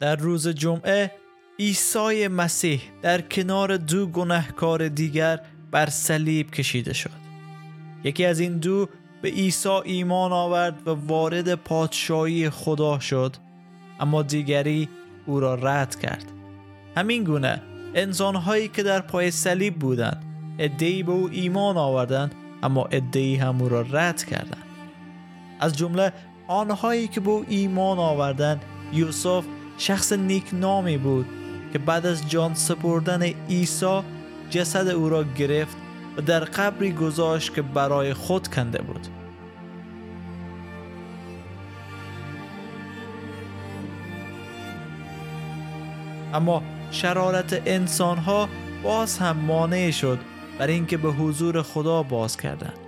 در روز جمعه عیسی مسیح در کنار دو گناهکار دیگر بر صلیب کشیده شد. یکی از این دو به عیسی ایمان آورد و وارد پادشاهی خدا شد اما دیگری او را رد کرد. همین گونه انسانهایی که در پای صلیب بودند ادهی به او ایمان آوردند اما ادهی هم او را رد کردند. از جمله آنهایی که به او ایمان آوردند یوسف شخص نیک نامی بود که بعد از جان سپردن عیسی جسد او را گرفت و در قبری گذاشت که برای خود کنده بود. اما شرارت انسان ها باز هم مانع شد بر اینکه به حضور خدا باز کردند.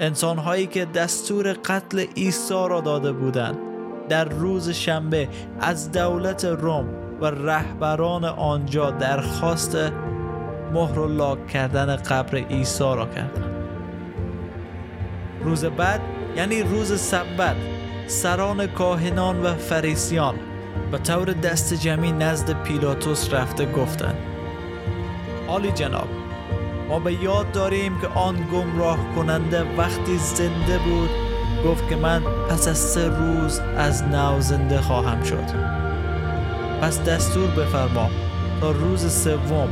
انسانهایی که دستور قتل عیسی را داده بودند. در روز شنبه از دولت روم و رهبران آنجا درخواست مهر و لاک کردن قبر عیسی را کردند. روز بعد یعنی روز سبت سران کاهنان و فریسیان به طور دست جمعی نزد پیلاتوس رفته گفتند. عالی جناب ما به یاد داریم که آن گمراه کننده وقتی زنده بود گفت که من پس از سه روز از نو زنده خواهم شد. پس دستور بفرما تا روز سوم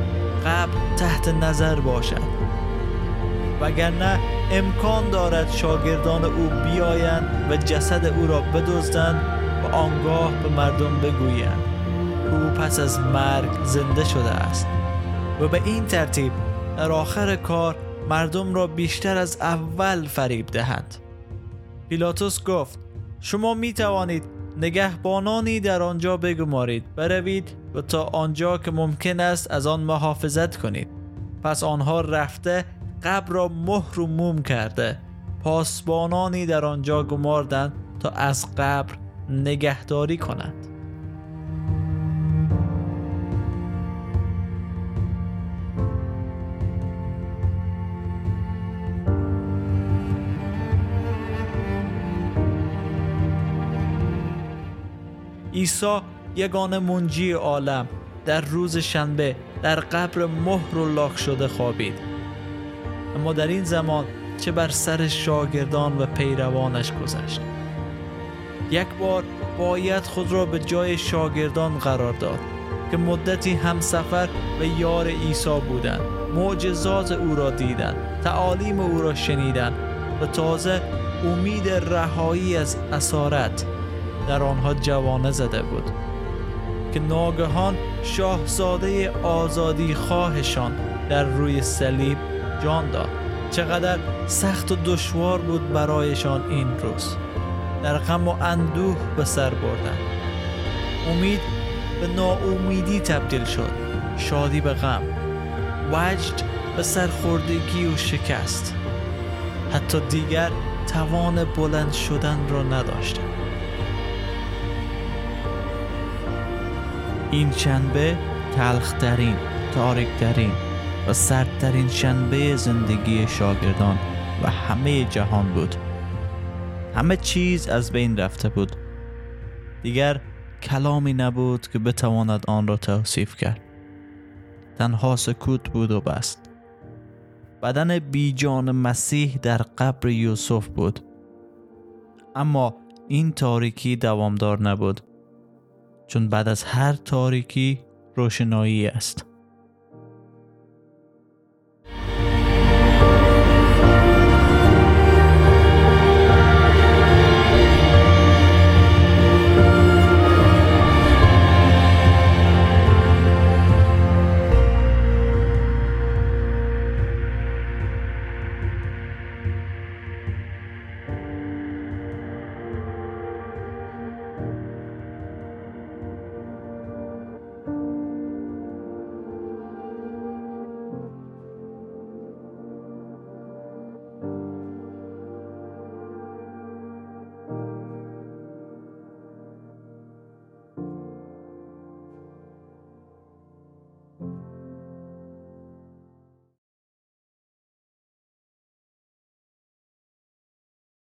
قبل تحت نظر باشد. وگرنه امکان دارد شاگردان او بیایند و جسد او را بدزدند و آنگاه به مردم بگویند. او پس از مرگ زنده شده است. و به این ترتیب در آخر کار مردم را بیشتر از اول فریب دهند. پیلاتوس گفت شما می توانید نگهبانانی در آنجا بگمارید بروید و تا آنجا که ممکن است از آن محافظت کنید. پس آنها رفته قبر را مهر و موم کرده. پاسبانانی در آنجا گماردند تا از قبر نگهداری کنند. عیسی یگان منجی عالم در روز شنبه در قبر مهر و لاک شده خوابید. اما در این زمان چه بر سر شاگردان و پیروانش گذشت. یک بار باید خود را به جای شاگردان قرار داد که مدتی همسفر و یار عیسی بودند. معجزات او را دیدند تعالیم او را شنیدند و تازه امید رهایی از اسارت در آنها جوانه زده بود. که ناگهان شاهزاده آزادی خواهشان در روی صلیب جان داد. چقدر سخت و دشوار بود برایشان این روز. در غم و اندوه به سر بردن. امید به ناامیدی تبدیل شد. شادی به غم. وجد به سرخوردگی و شکست. حتی دیگر توان بلند شدن را نداشتند. این شنبه تلخترین، تاریکترین و سردترین شنبه زندگی شاگردان و همه جهان بود. همه چیز از بین رفته بود. دیگر کلامی نبود که بتواند آن را توصیف کرد. تنها سکوت بود و بست. بدن بیجان مسیح در قبر یوسف بود. اما این تاریکی دوامدار نبود. چون بعد از هر تاریکی روشنایی است.